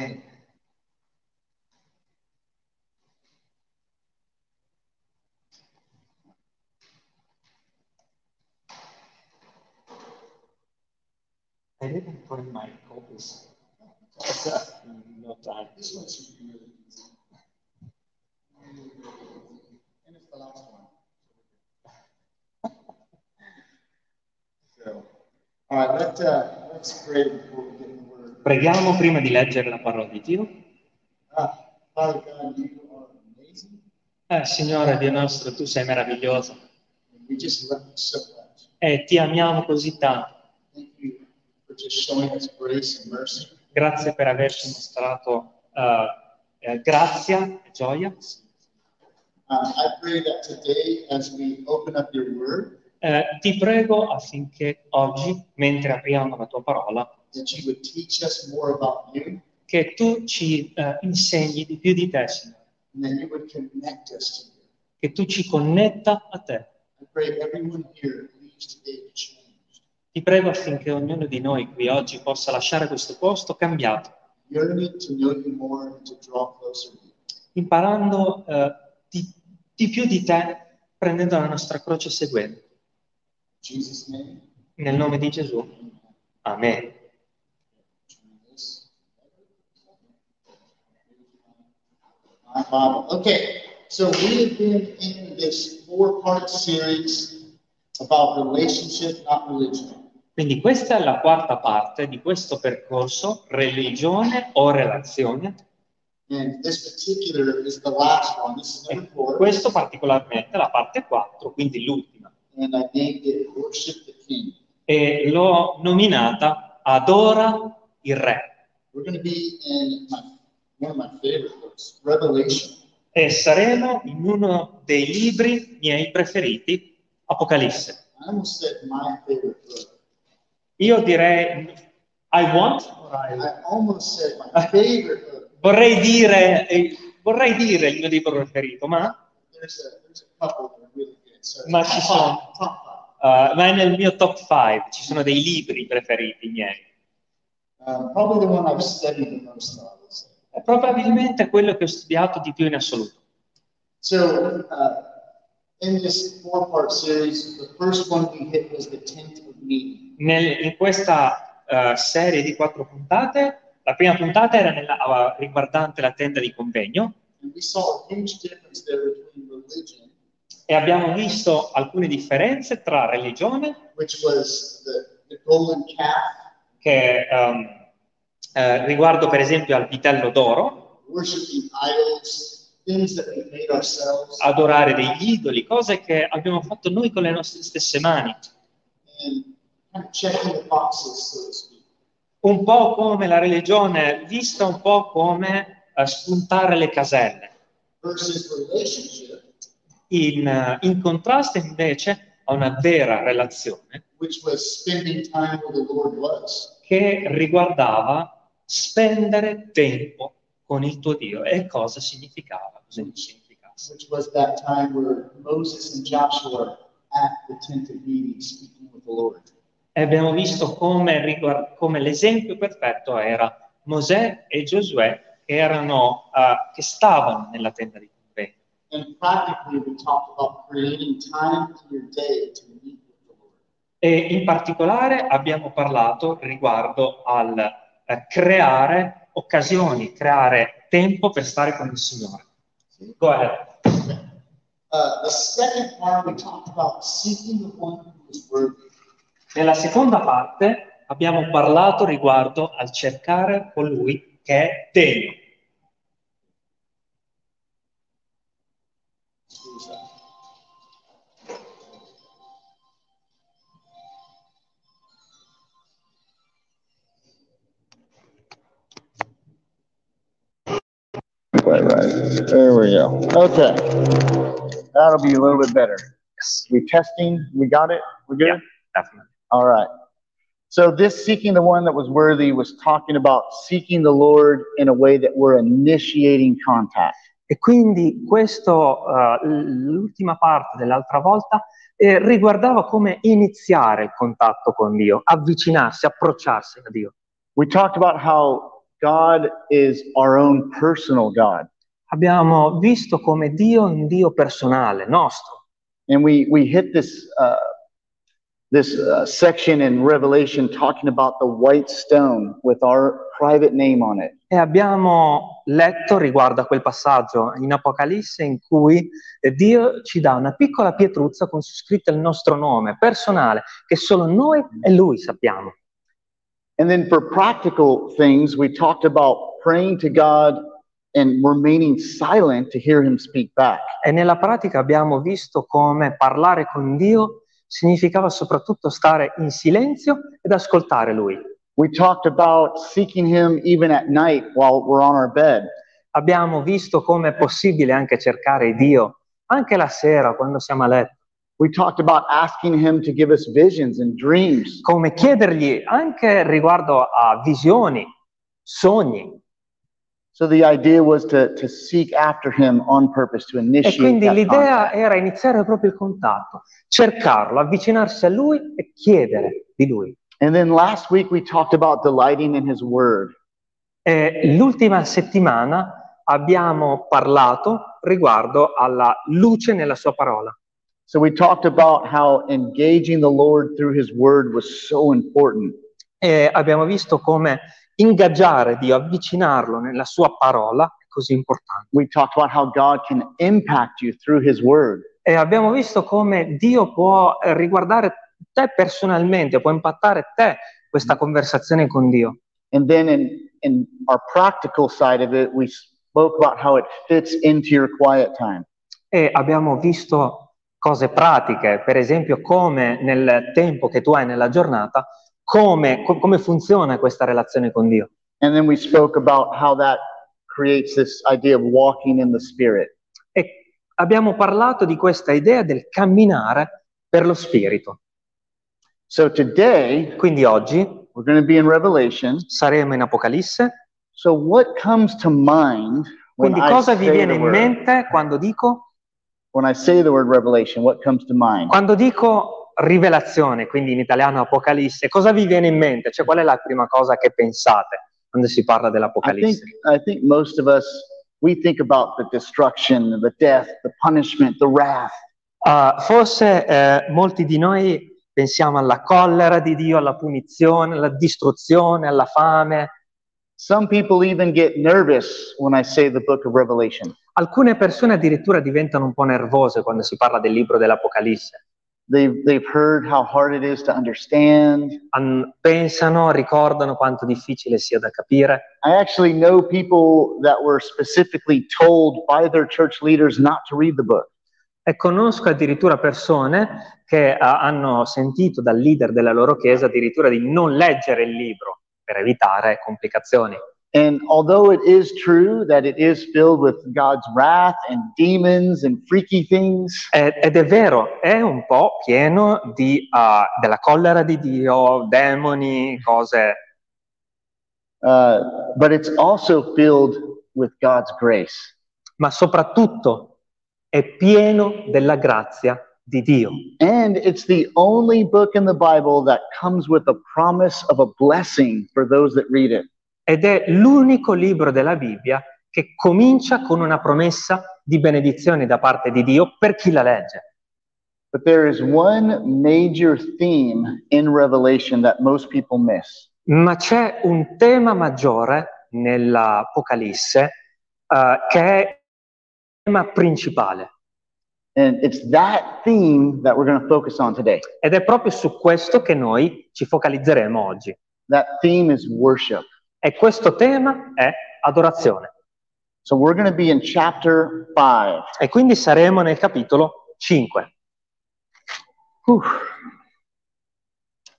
Amen. I didn't bring my copies. no time. This one should be really easy. And it's the last one. So, all right, let, uh, let's pray before we get in the word. Preghiamo prima di leggere la parola di Dio. Ah, amazing. Eh, Signore Dio nostro, tu sei meraviglioso so e ti amiamo così tanto. Grazie per averci mostrato eh, eh, grazia e gioia. Um, Eh, ti prego affinché oggi, mentre apriamo la tua parola, that you would teach us more about you che tu ci eh, insegni di più di te, Signore, and that you would connect us to you. che tu ci connetta a te. I pray everyone here leaves today changed, Ti prego affinché ognuno di noi qui oggi possa lasciare questo posto cambiato, yearning to know you more and to draw closer to you. imparando eh, di, di più di te, prendendo la nostra croce e seguendo. Jesus' name. Nel nome di Gesù. Amen. My Bible. Okay, so we have been in this four-part series about relationship, not religion. Quindi questa è la quarta parte di questo percorso, religione o relazione. And this particular is the last one. This is number four. questo particolarmente è la parte 4, quindi l'ultima. And I named it Worship the King. E l'ho nominata Adora il Re. We're going to be in my, one of my favorite. E saremo in uno dei libri miei preferiti, Apocalisse. Io direi, I want, I- book. vorrei dire, eh, vorrei dire il mio libro preferito, ma, Ma ci sono- eh, ma è nel mio top 5, ci sono dei libri preferiti miei. Um, probably the one I've studied the most, I would say. È probabilmente quello che ho studiato di più in assoluto. So, uh, in this four-part series, the first one we hit was the tent of meeting. Nel- in questa eh, serie di quattro puntate, la prima puntata era nella- ah, riguardante la tenda di convegno And we saw a huge difference there between religion, e abbiamo visto alcune differenze tra religione, which was the, the golden calf, che ehm, eh, riguardo per esempio al vitello d'oro, adorare degli idoli, cose che abbiamo fatto noi con le nostre stesse mani, un po' come la religione, vista un po' come eh, spuntare le caselle. In, eh, in contrasto invece a una vera relazione which was spending time where the Lord was. che riguardava spendere tempo con il tuo Dio. E cosa significava? Cosa significasse? which was that time where Moses and Joshua at the tent of meeting speaking with the Lord. E abbiamo visto come, riguard- come l'esempio perfetto era Mosè e Giosuè che, erano, eh, che stavano nella tenda di convegno. And practically, we talked about creating time in your day to meet with the Lord. E in particolare abbiamo parlato riguardo al eh, creare occasioni, creare tempo per stare con il Signore. Go ahead. Uh, the second part, we talked about seeking the one who is worthy. Nella seconda parte abbiamo parlato riguardo al cercare colui che è degno. Right, right. There we go. Okay. That'll be a little bit better. We testing, we got it? We're good? Yeah, definitely. All right. So this seeking the one that was worthy was talking about seeking the Lord in a way that we're initiating contact. E quindi questo, eh, l'ultima parte dell'altra volta, eh, riguardava come iniziare il contatto con Dio, avvicinarsi, approcciarsi a Dio. We talked about how God is our own personal God. Abbiamo visto come Dio è un Dio personale, nostro. And we, we hit this, uh, this uh, section in Revelation talking about the white stone with our private name on it. E abbiamo letto riguardo a quel passaggio in Apocalisse in cui Dio ci dà una piccola pietruzza con su scritto il nostro nome personale, che solo noi e Lui sappiamo. And then for practical things, we talked about praying to God and remaining silent to hear him speak back. E nella pratica abbiamo visto come parlare con Dio significava soprattutto stare in silenzio ed ascoltare Lui. We talked about seeking him even at night while we're on our bed. Abbiamo visto come è possibile anche cercare Dio, anche la sera quando siamo a letto, We talked about asking him to give us visions and dreams. come chiedergli anche riguardo a visioni, sogni. So the idea was to, to seek after him on purpose, to E initiate quindi that l'idea era iniziare proprio il contatto, cercarlo, avvicinarsi a Lui e chiedere di Lui. And then last week we talked about delighting in his word. E l'ultima settimana abbiamo parlato riguardo alla luce nella sua parola. So we talked about how engaging the Lord through his word was so important. E abbiamo visto come ingaggiare Dio, avvicinarlo nella sua parola è così importante. We talked about how God can impact you through his word. E abbiamo visto come Dio può riguardare te personalmente, può impattare te questa conversazione con Dio. And then in, in our practical side of it, we spoke about how it fits into your quiet time. E abbiamo visto cose pratiche, per esempio come nel tempo che tu hai nella giornata, come, co- come funziona questa relazione con Dio. And then we spoke about how that creates this idea of walking in the Spirit. E abbiamo parlato di questa idea del camminare per lo Spirito. So today, Quindi oggi we're going to be in Revelation. saremo in Apocalisse. So what comes to mind Quindi cosa vi viene in mente quando dico, quando dico rivelazione, quindi in italiano Apocalisse, cosa vi viene in mente? Cioè qual è la prima cosa che pensate quando si parla I think, dell'Apocalisse? I think most of us, we think about the destruction, the death, the punishment, the wrath. Ah, forse eh, molti di noi pensiamo alla collera di Dio, alla punizione, alla distruzione, alla fame. Some people even get nervous when I say the book of Revelation. Alcune persone addirittura diventano un po' nervose quando si parla del libro dell'Apocalisse. They've, they've heard how hard it is to understand. An- pensano, ricordano quanto difficile sia da capire. I actually know people that were specifically told by their church leaders not to read the book. E conosco addirittura persone che ah, hanno sentito dal leader della loro chiesa addirittura di non leggere il libro per evitare complicazioni. And although it is true that it is filled with God's wrath and demons and freaky things, Ed ed è vero, è un po' pieno di, ah, della collera di Dio, demoni, cose, uh, but it's also filled with God's grace. ma soprattutto è pieno della grazia di Dio. And it's the only book in the Bible that comes with a promise of a blessing for those that read it. Ed è l'unico libro della Bibbia che comincia con una promessa di benedizione da parte di Dio per chi la legge. But there is one major theme in Revelation that most people miss. Ma c'è un tema maggiore nell'Apocalisse eh, che è il tema principale. And it's that theme that we're going to focus on today. Ed è proprio su questo che noi ci focalizzeremo oggi. That theme is worship. E questo tema è adorazione. So we're going to be in chapter 5. E quindi saremo nel capitolo 5. Whew.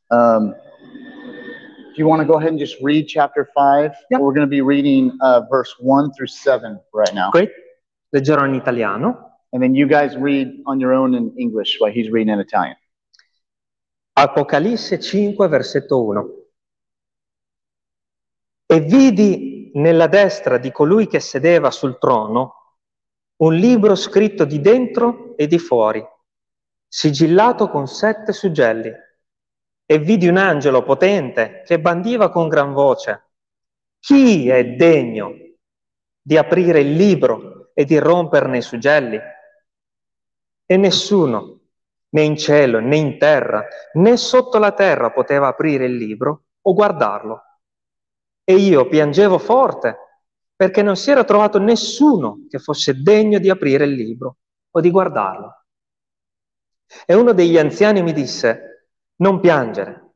Um, do you want to go ahead and just read chapter 5? Yeah. We're going to be reading uh, verse 1 through 7 right now. Qui leggerò in italiano. And then you guys read on your own in English while he's reading in Italian. Apocalisse 5, versetto 1. E vidi nella destra di colui che sedeva sul trono un libro scritto di dentro e di fuori, sigillato con sette suggelli. E vidi un angelo potente che bandiva con gran voce. Chi è degno di aprire il libro e di romperne i suggelli? E nessuno, né in cielo, né in terra, né sotto la terra poteva aprire il libro o guardarlo. E io piangevo forte perché non si era trovato nessuno che fosse degno di aprire il libro o di guardarlo. E uno degli anziani mi disse, non piangere.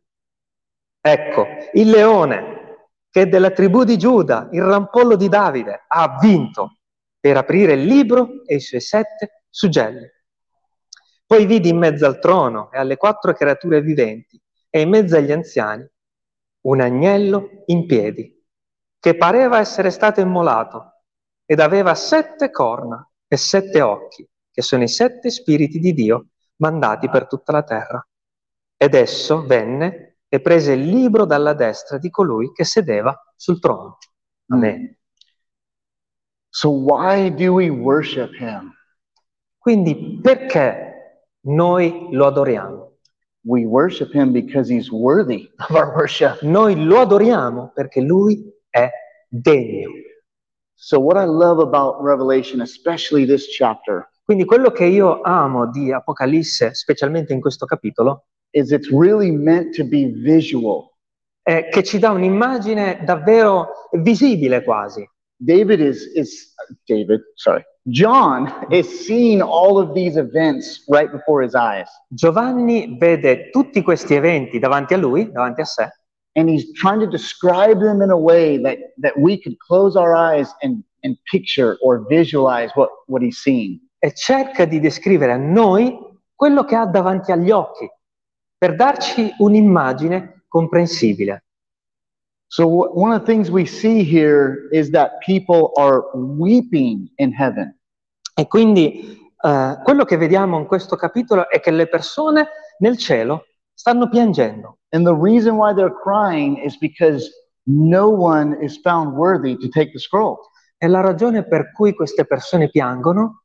Ecco, il leone che è della tribù di Giuda, il rampollo di Davide, ha vinto per aprire il libro e i suoi sette suggelli. Poi vidi in mezzo al trono e alle quattro creature viventi e in mezzo agli anziani un agnello in piedi, che pareva essere stato immolato ed aveva sette corna e sette occhi, che sono i sette spiriti di Dio mandati per tutta la terra. Ed esso venne e prese il libro dalla destra di colui che sedeva sul trono. Amen. So why do we worship him? Quindi perché noi lo adoriamo? We worship him because he's worthy of our worship. Noi lo adoriamo perché lui è degno. So what I love about Revelation, especially this chapter, Quindi quello che io amo di Apocalisse, specialmente in questo capitolo, is it's really meant to be visual. è che ci dà un'immagine davvero visibile quasi. David is is David, sorry. John is seeing all of these events right before his eyes. Giovanni vede tutti questi eventi davanti a lui, davanti a sé, And he's trying to describe them in a way that, that we could close our eyes and, and picture or visualize what, what he's seeing. e cerca di descrivere a noi quello che ha davanti agli occhi, per darci un'immagine comprensibile. So one of the things we see here is that people are weeping in heaven. E quindi eh, quello che vediamo in questo capitolo è che le persone nel cielo stanno piangendo. And the reason why they're crying is because no one is found worthy to take the scroll. E la ragione per cui queste persone piangono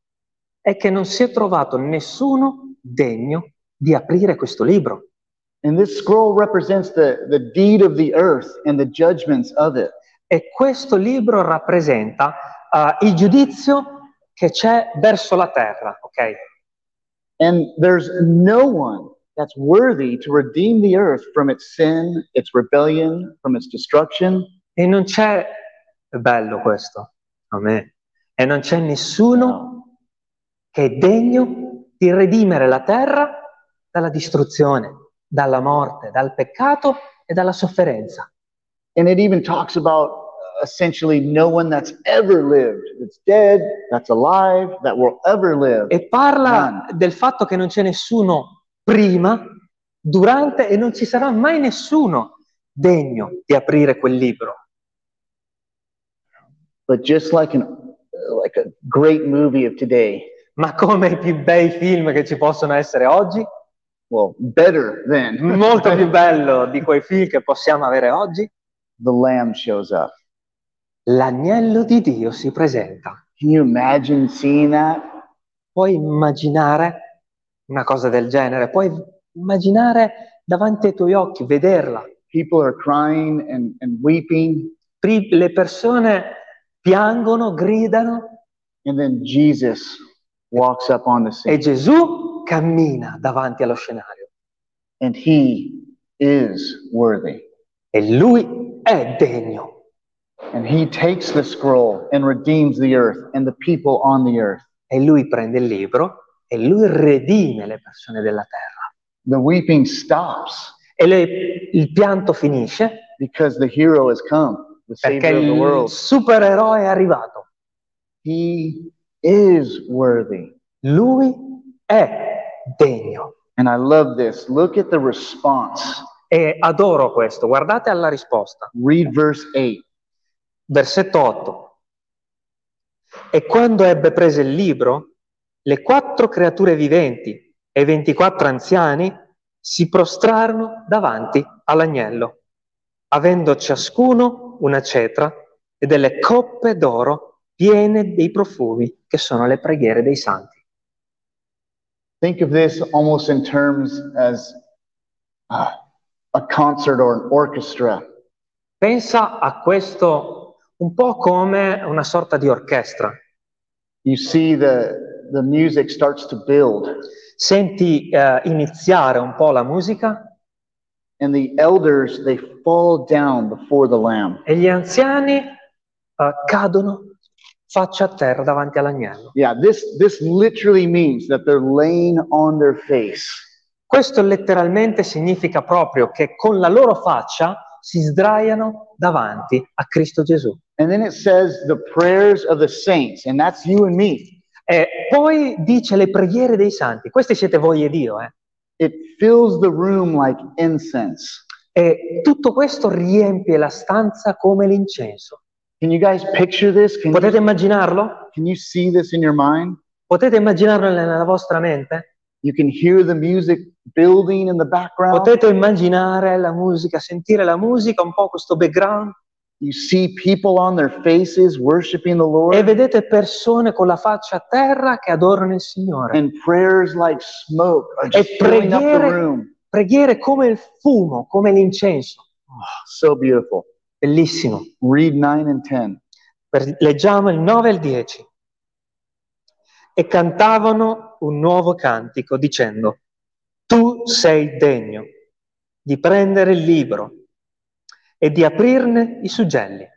è che non si è trovato nessuno degno di aprire questo libro. And this scroll represents the, the deed of the earth and the judgments of it. E questo libro rappresenta eh, il giudizio che c'è verso la terra, ok? And there's no one that's worthy to redeem the earth from its sin, its rebellion, from its destruction. E non c'è, è bello questo, amen. E non c'è nessuno che è degno di redimere la terra dalla distruzione, dalla morte, dal peccato e dalla sofferenza. And it even talks about uh, essentially no one that's ever lived, that's dead, that's alive, that will ever live. E parla del fatto che non c'è nessuno prima, durante e non ci sarà mai nessuno degno di aprire quel libro. But just like an like a great movie of today, Ma come i più bei film che ci possono essere oggi, well, better than molto più bello di quei film che possiamo avere oggi, the lamb shows up. l'agnello di Dio si presenta. Can you imagine seeing that? Puoi immaginare una cosa del genere, puoi immaginare davanti ai tuoi occhi, vederla. People are crying and, and weeping, Le persone piangono, gridano and then Jesus walks up on the e scene. Gesù cammina davanti allo scenario. And he is worthy. E lui è degno. And he takes the scroll and redeems the earth and the people on the earth. E lui prende il libro e lui redime le persone della terra. The weeping stops E le- il pianto finisce because the hero has come, the perché savior of the il world. supereroe è arrivato. He is worthy. Lui è degno. And I love this. Look at the response. E adoro questo. Guardate alla risposta. Read verse 8. Versetto 8. E quando ebbe preso il libro, le quattro creature viventi e i 24 anziani si prostrarono davanti all'agnello, avendo ciascuno una cetra e delle coppe d'oro piene dei profumi che sono le preghiere dei santi. Think of this almost in terms as uh, a concert or an orchestra. Pensa a questo un po' come una sorta di orchestra. You see the, the music starts to build, Senti eh, iniziare un po' la musica and the elders, they fall down before the Lamb. e gli anziani eh, cadono faccia a terra davanti all'agnello. Yeah, this, this literally means that they're laying on their face. Questo letteralmente significa proprio che con la loro faccia si sdraiano davanti a Cristo Gesù. And then it says the prayers of the saints, and that's you and me. E poi dice le preghiere dei santi. Questi siete voi e Dio, eh? It fills the room like incense. E tutto questo riempie la stanza come l'incenso. Can you guys picture this? Can Potete you, immaginarlo? can you see this in your mind? Potete immaginarlo nella vostra mente? You can hear the music building in the background. Potete immaginare la musica, sentire la musica, un po' questo background You see people on their faces worshiping the e Lord, vedete persone con la faccia a terra che adorano il Signore. and prayers like smoke are E just filling up the preghiere, room. preghiere come il fumo, come l'incenso. So beautiful. Bellissimo. Read 9 and 10. Per- leggiamo il 9 e il 10. E cantavano un nuovo cantico dicendo, tu sei degno di prendere il libro e di aprirne i suggelli,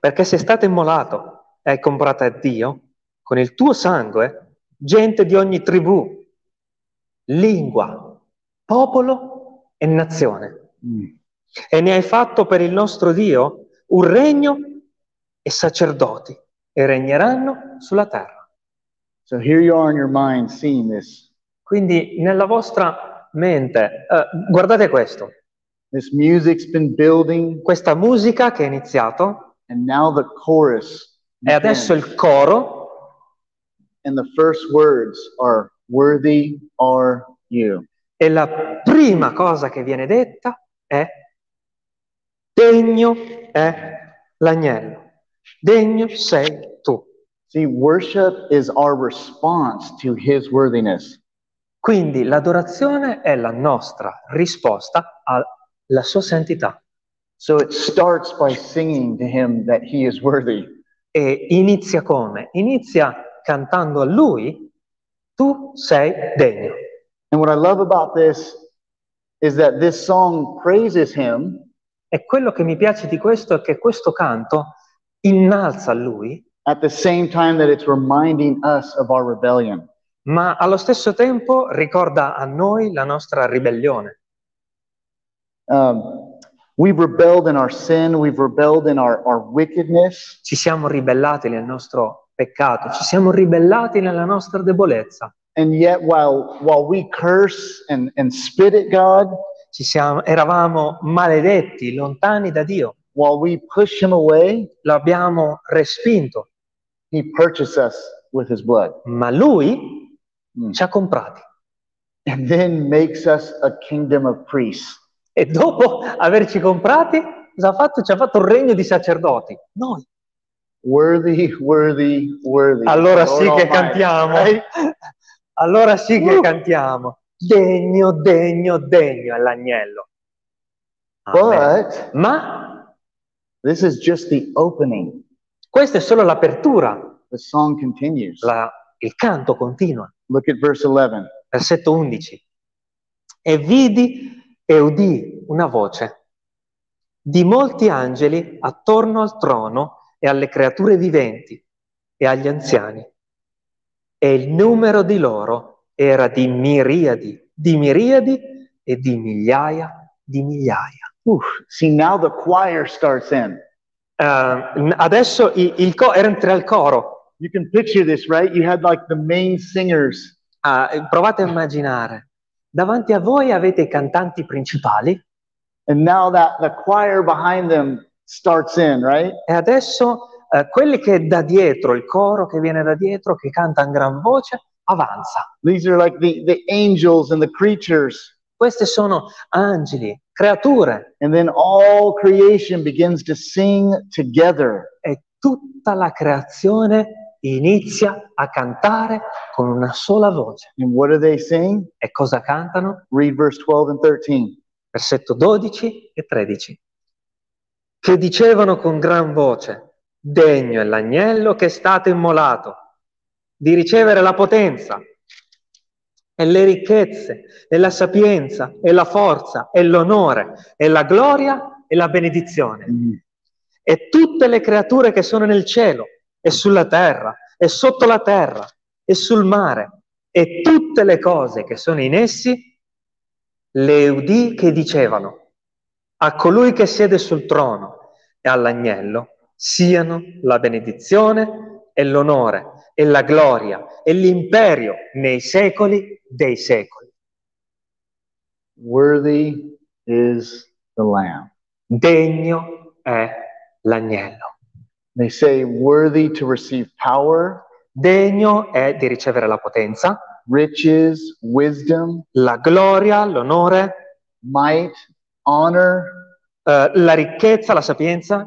perché sei stato immolato e hai comprato a Dio con il tuo sangue gente di ogni tribù, lingua, popolo e nazione e ne hai fatto per il nostro Dio un regno e sacerdoti e regneranno sulla terra. So here you are in your mind seeing this. Quindi nella vostra mente, eh, guardate questo, This music's been building, questa musica che è iniziato and now the chorus. e adesso il coro And the first words are, Worthy are you. e la prima cosa che viene detta è degno è l'agnello, degno sei tu. See, worship is our response to his worthiness. Quindi l'adorazione è la nostra risposta alla sua santità. So it starts by singing to him that he is worthy. E inizia come? Inizia cantando a lui, tu sei degno. And what I love about this is that this song praises him, E quello che mi piace di questo è che questo canto innalza a lui, at the same time that it's reminding us of our rebellion. ma allo stesso tempo ricorda a noi la nostra ribellione. Um, we've rebelled in our sin, we've rebelled in our, our wickedness, Ci siamo ribellati nel nostro peccato, ci siamo ribellati nella nostra debolezza. and yet while while we curse and, and spit at God, siamo- eravamo maledetti, lontani da Dio. while we push him away, Lo abbiamo respinto, he purchased us with his blood. ma lui Mm. ci ha comprati. And then makes us a kingdom of priests. E dopo averci comprati, cosa ha fatto? Ci ha fatto un regno di sacerdoti. Noi. Worthy, worthy, worthy. Allora Lord sì che cantiamo. right? Allora sì che Uh. cantiamo. Degno, degno, degno è l'agnello. Amen. But Ma this is just the opening. questa è solo l'apertura. The song continues. La- il canto continua. Look at verse 11. Versetto 11. E vidi e udì una voce di molti angeli attorno al trono e alle creature viventi e agli anziani. E il numero di loro era di miriadi, di miriadi e di migliaia di migliaia. Oof. See, now the choir starts in. Eh, adesso il, il co- entra il coro. You can picture this, right? You had like the main singers, Ah, provate a immaginare. Davanti a voi avete i cantanti principali and now that the choir behind them starts in, right? E adesso eh, quelli che da dietro, il coro che viene da dietro, che canta in gran voce, avanza. These are like the, the angels and the creatures. Queste sono angeli, creature, And then all creation begins to sing together. e tutta la creazione inizia a cantare con una sola voce. And what do they sing? E cosa cantano? Read verse 12 and 13. Versetto 12 e 13. che dicevano con gran voce, degno è l'agnello che è stato immolato di ricevere la potenza e le ricchezze e la sapienza e la forza e l'onore e la gloria e la benedizione. Mm. E tutte le creature che sono nel cielo e sulla terra e sotto la terra e sul mare e tutte le cose che sono in essi, le udì che dicevano a colui che siede sul trono e all'agnello siano la benedizione e l'onore e la gloria e l'imperio nei secoli dei secoli. Worthy is the Lamb. Degno è l'agnello. They say worthy to receive power, Degno è di ricevere la potenza, riches, wisdom, la gloria, l'onore, might, honor, eh, la ricchezza, la sapienza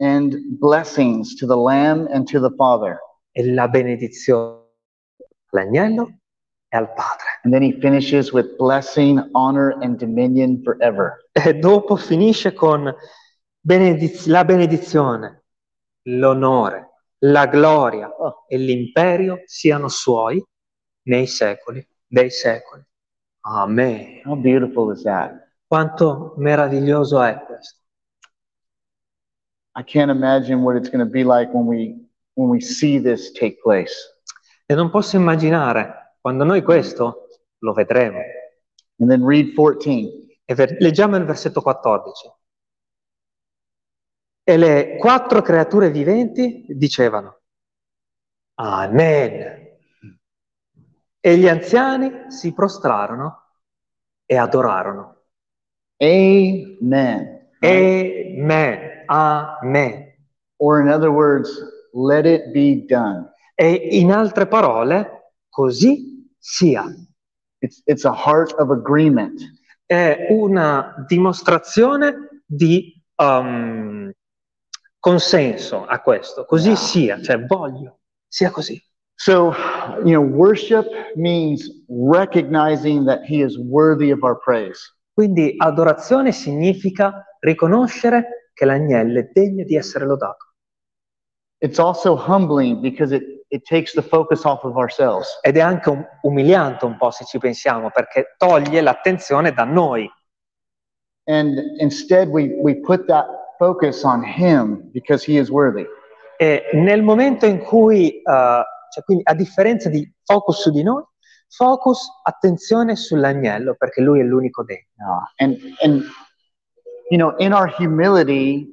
and blessings to the Lamb and to the Father. E la benedizione all'agnello e al Padre. And then he finishes with blessing, honor, and dominion forever. E dopo finisce con benediz- la benedizione, l'onore, la gloria Oh. e l'imperio siano suoi nei secoli dei secoli. Amen. How beautiful is that? Quanto meraviglioso è questo. I can't imagine what it's going to be like when we when we see this take place. E non posso immaginare quando noi questo lo vedremo. And then read 14. E ver- leggiamo il versetto 14. E le quattro creature viventi dicevano, Amen. E gli anziani si prostrarono e adorarono. Amen. Amen. Amen. Or in other words, let it be done. E in altre parole, così sia. It's it's a heart of agreement. È una dimostrazione di um, consenso a questo. Così sia, cioè voglio, sia così. So, you know, worship means recognizing that he is worthy of our praise. Quindi adorazione significa riconoscere che l'agnello è degno di essere lodato. It's also humbling because it it takes the focus off of ourselves. Ed è anche un- umiliante un po' se ci pensiamo, perché toglie l'attenzione da noi. And instead we we put that focus on him because he is worthy. E nel momento in cui, eh, cioè quindi a differenza di focus su di noi, focus, attenzione sull'agnello, perché lui è l'unico degno. Yeah. And and you know, in our humility,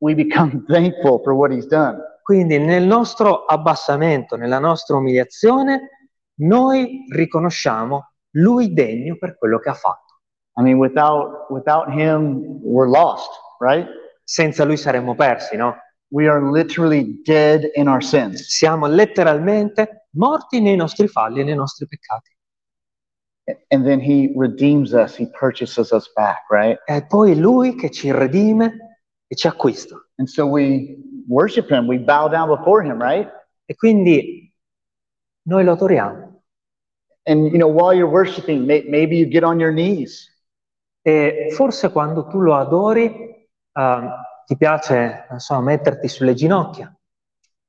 we become thankful for what he's done. Quindi nel nostro abbassamento, nella nostra umiliazione, noi riconosciamo lui degno per quello che ha fatto. I mean, without without him, we're lost, right? Senza lui saremmo persi, no? We are literally dead in our sins. Siamo letteralmente morti nei nostri falli e nei nostri peccati. And then he redeems us, he purchases us back, right? È poi lui che ci redime e ci acquista. And so we worship him, we bow down before him, right? E quindi noi lo adoriamo. And you know, while you're worshiping, may, maybe you get on your knees. E forse quando tu lo adori, ehm, ti piace, non so, metterti sulle ginocchia.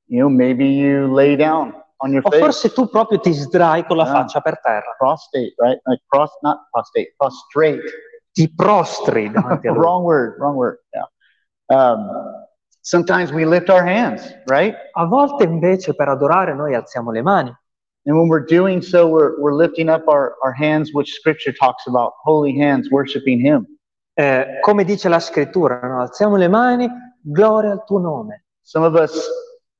You know, maybe you lay down on your O face. forse tu proprio ti sdrai con la Ah. faccia per terra. Prostate, right? Like pros, not prostate, prostrate. Ti prostri davanti a lui. wrong word, wrong word. Yeah. Um, sometimes we lift our hands, right? A volte invece per adorare noi alziamo le mani. And when we're doing so, we're, we're lifting up our, our hands, which scripture talks about holy hands, worshiping him. Eh, come dice la scrittura, no? alziamo le mani, gloria al tuo nome. Some of us,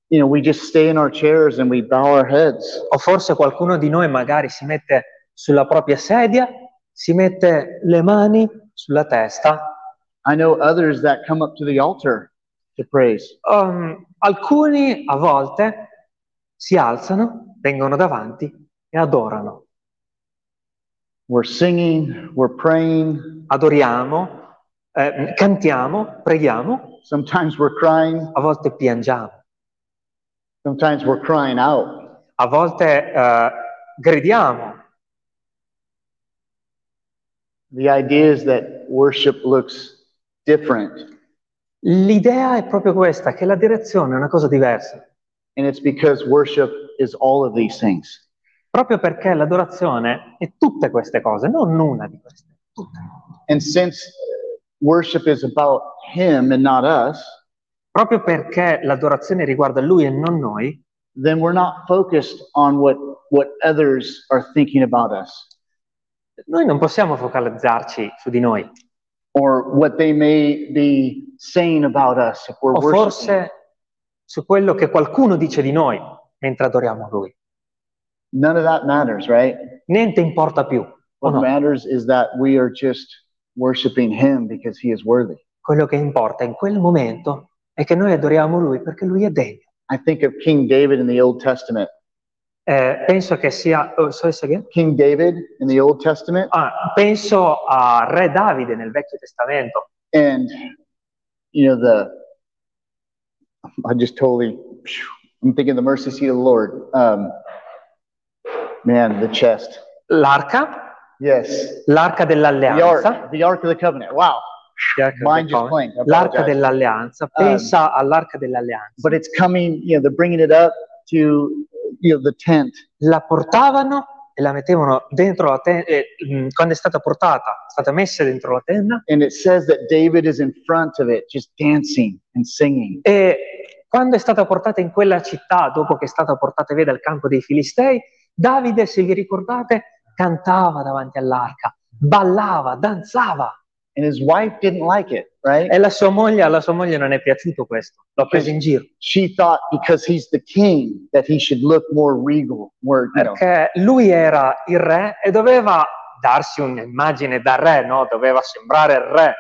you know, we just stay in our chairs and we bow our heads. O forse qualcuno di noi magari si mette sulla propria sedia, si mette le mani sulla testa. I know others that come up to the altar. Um, alcuni a volte si alzano, vengono davanti e adorano. We're singing, we're praying, Adoriamo, eh, cantiamo, preghiamo, sometimes we're crying, a volte piangiamo, sometimes we're crying out. a volte eh, gridiamo. The idea is that worship looks different L'idea è proprio questa, che la direzione è una cosa diversa, And it's because worship is all of these things. proprio perché l'adorazione è tutte queste cose, non una di queste, tutte. And since worship is about Him and not us, Proprio perché l'adorazione riguarda Lui e non noi, then we're not focused on what, what others are thinking about us noi non possiamo focalizzarci su di noi, or what they may be saying about us if we're o worshiping. forse su quello che qualcuno dice di noi mentre adoriamo Lui. None of that matters, right? Niente importa più, o What no? matters is that we are just worshiping Him because He is worthy. Quello che importa in quel momento è che noi adoriamo Lui perché Lui è degno. I think of King David in the Old Testament. Eh, penso che sia... oh, sorry, again? King David in the Old Testament, Ah, penso a Re Davide nel Vecchio Testamento. and you know the. I just totally. I'm thinking the mercy seat of the Lord. Um, man, the chest. L'arca, Yes, l'arca dell'alleanza. the ark, the ark of the covenant. Wow, mine just. I l'arca dell'alleanza, pensa all'arca dell'alleanza. But it's coming. You know, they're bringing it up to you know the tent, La portavano e la mettevano dentro la tenda, quando è stata portata, è stata messa dentro la tenda and it says that David is in front of it, just dancing and singing. e quando è stata portata in quella città, dopo che è stata portata via dal campo dei Filistei, Davide, se vi ricordate, cantava davanti all'arca, ballava, danzava. And his wife didn't like it, right? E la sua moglie, alla sua moglie non è piaciuto questo, l'ho preso in giro. She thought because he's the king that he should look more regal, more you know. Perché lui era il re e doveva darsi un'immagine da re, no? Doveva sembrare il re.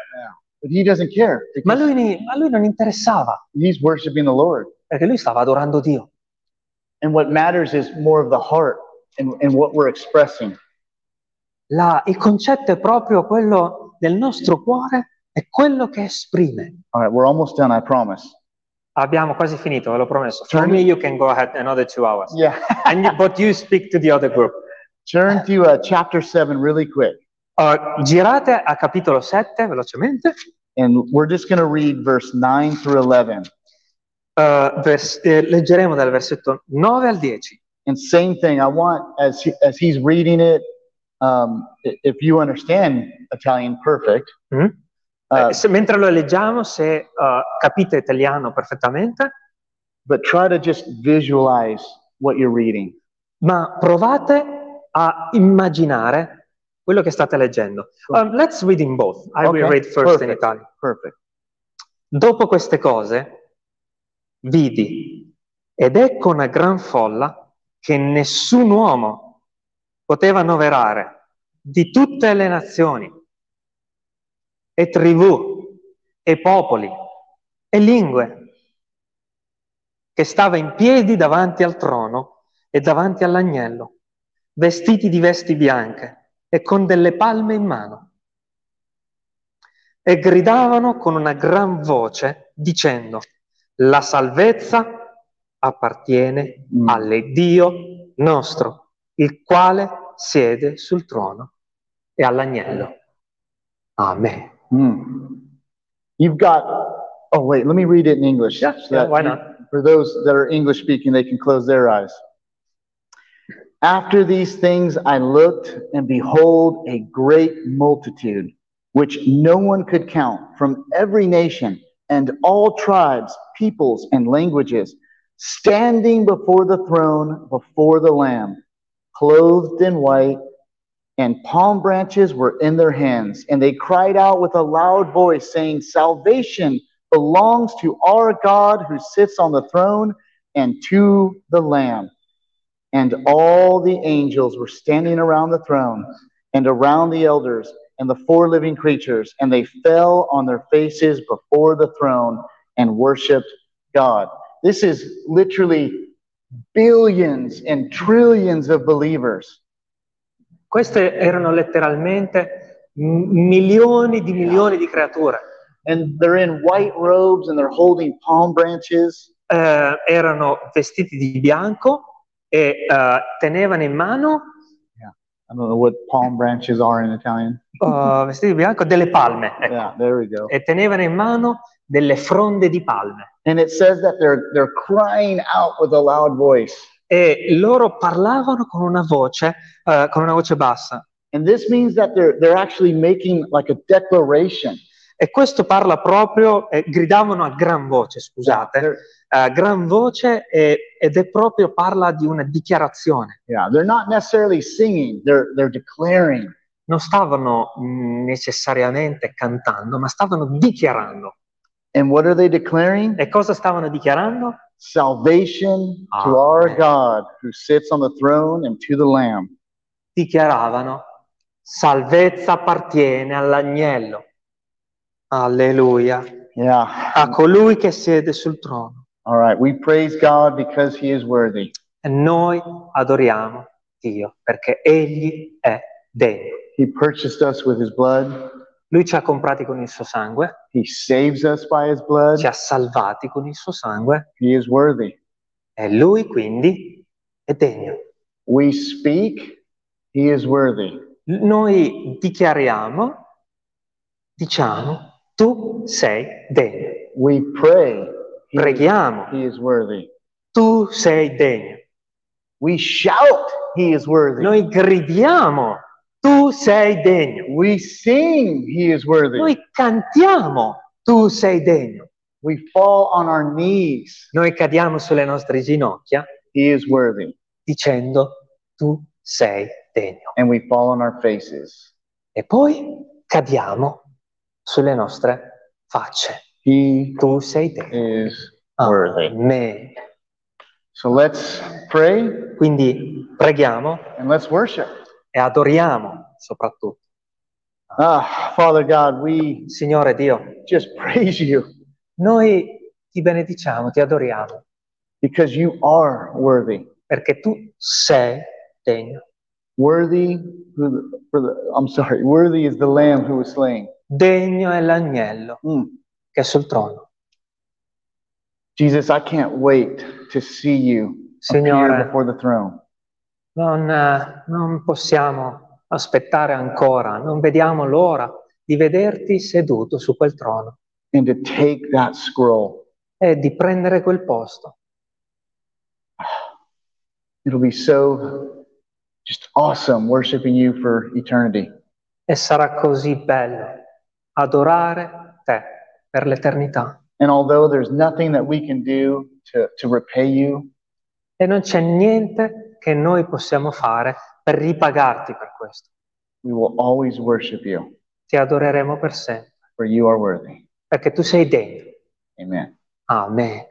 But he doesn't care Ma lui, a lui non interessava, he's worshiping the Lord. perché lui stava adorando Dio. And what matters is more of the heart and, and what we're expressing. La- il concetto è proprio quello del nostro cuore e quello che esprime. All right, we're almost done, I promise. Abbiamo quasi finito, ve l'ho promesso. For me, you can go ahead another two hours. Yeah. And you- but you speak to the other group. Turn to uh, chapter 7 really quick. Uh, girate a capitolo 7 velocemente. And we're just going to read verse 9 through 11. Uh, vers- eh, leggeremo dal versetto 9 al 10. And same thing, I want, as, he, as he's reading it, um, if you understand Italian perfect, Mhm. uh, Eh, se- mentre lo leggiamo, se uh, capite italiano perfettamente, but try to just visualize what you're reading. ma provate a immaginare quello che state leggendo. Um, let's read in both. I will Okay, read first in perfect. Italian. Perfect. Dopo queste cose vidi ed ecco una gran folla che nessun uomo poteva annoverare di tutte le nazioni e tribù e popoli e lingue che stava in piedi davanti al trono e davanti all'agnello, vestiti di vesti bianche e con delle palme in mano e gridavano con una gran voce dicendo la salvezza appartiene Mm. all'Iddio nostro, il quale siede sul trono e all'agnello. Amen. Hmm. You've got, oh, wait, let me read it in English. Yeah, so yeah, why you- not? For those that are English speaking, they can close their eyes. After these things I looked, and behold, a great multitude, which no one could count, from every nation and all tribes, peoples, and languages, standing before the throne, before the Lamb, clothed in white, and palm branches were in their hands. And they cried out with a loud voice, saying, Salvation belongs to our God who sits on the throne and to the Lamb. And all the angels were standing around the throne and around the elders and the four living creatures, and they fell on their faces before the throne and worshiped God. This is literally billions and trillions of believers Queste erano letteralmente milioni di milioni di creature. and they're in white robes and they're holding palm branches Eh, erano vestiti di bianco e eh, tenevano in mano, i don't know what palm branches are in italian eh, vestiti di bianco, delle palme. ecco. yeah there we go E tenevano in mano delle fronde di palme. And it says that they're, they're crying out with a loud voice. E loro parlavano con una voce, eh, con una voce bassa. And this means that they're, they're actually making like a declaration. E questo parla proprio, eh, gridavano a gran voce, scusate, They're, a gran voce e- ed è proprio, parla di una dichiarazione. yeah, they're not necessarily singing, they're, they're declaring. Non stavano mh, necessariamente cantando, ma stavano dichiarando. And what are they declaring? E cosa stavano dichiarando? Salvation to our. God who sits on the throne and to the Lamb. Dichiaravano, salvezza appartiene all'agnello. Alleluia. Yeah. A colui che siede sul trono. All right. We praise God because he is worthy. E noi adoriamo Dio perché Egli è degno. He purchased us with his blood. Lui ci ha comprati con il suo sangue, He saves us by his blood. ci ha salvati con il suo sangue He is worthy. e lui quindi è degno. We speak. He is worthy. Noi dichiariamo, diciamo, tu sei degno. We pray. He, Preghiamo, he is worthy. tu sei degno. We shout. He is worthy. Noi gridiamo, tu sei degno. We sing. He is worthy. Noi cantiamo, tu sei degno. We fall on our knees. Noi cadiamo sulle nostre ginocchia He is worthy. dicendo, tu sei degno. And we fall on our faces. E poi cadiamo sulle nostre facce. He Tu sei degno. is worthy. Amen. So let's pray Quindi preghiamo and let's worship. e adoriamo soprattutto. Ah, Father God, we Signore Dio, just praise you noi ti benediciamo, ti adoriamo, because you are worthy. perché tu sei degno. Worthy for the, for the I'm sorry, worthy is the lamb who was slain. Degno è l'agnello Mm. che è sul trono. Jesus, I can't wait to see you appear Signore, before the throne. non, eh, non possiamo aspettare ancora, non vediamo l'ora di vederti seduto su quel trono and to take that scroll. e di prendere quel posto. It'll be so just awesome worshiping you for eternity. E sarà così bello adorare te per l'eternità. And although there's nothing that we can do to, to repay you, E non c'è niente che noi possiamo fare per ripagarti per questo. we will always worship you, Ti adoreremo per sempre, for you are worthy. perché tu sei degno. Amen. Amen.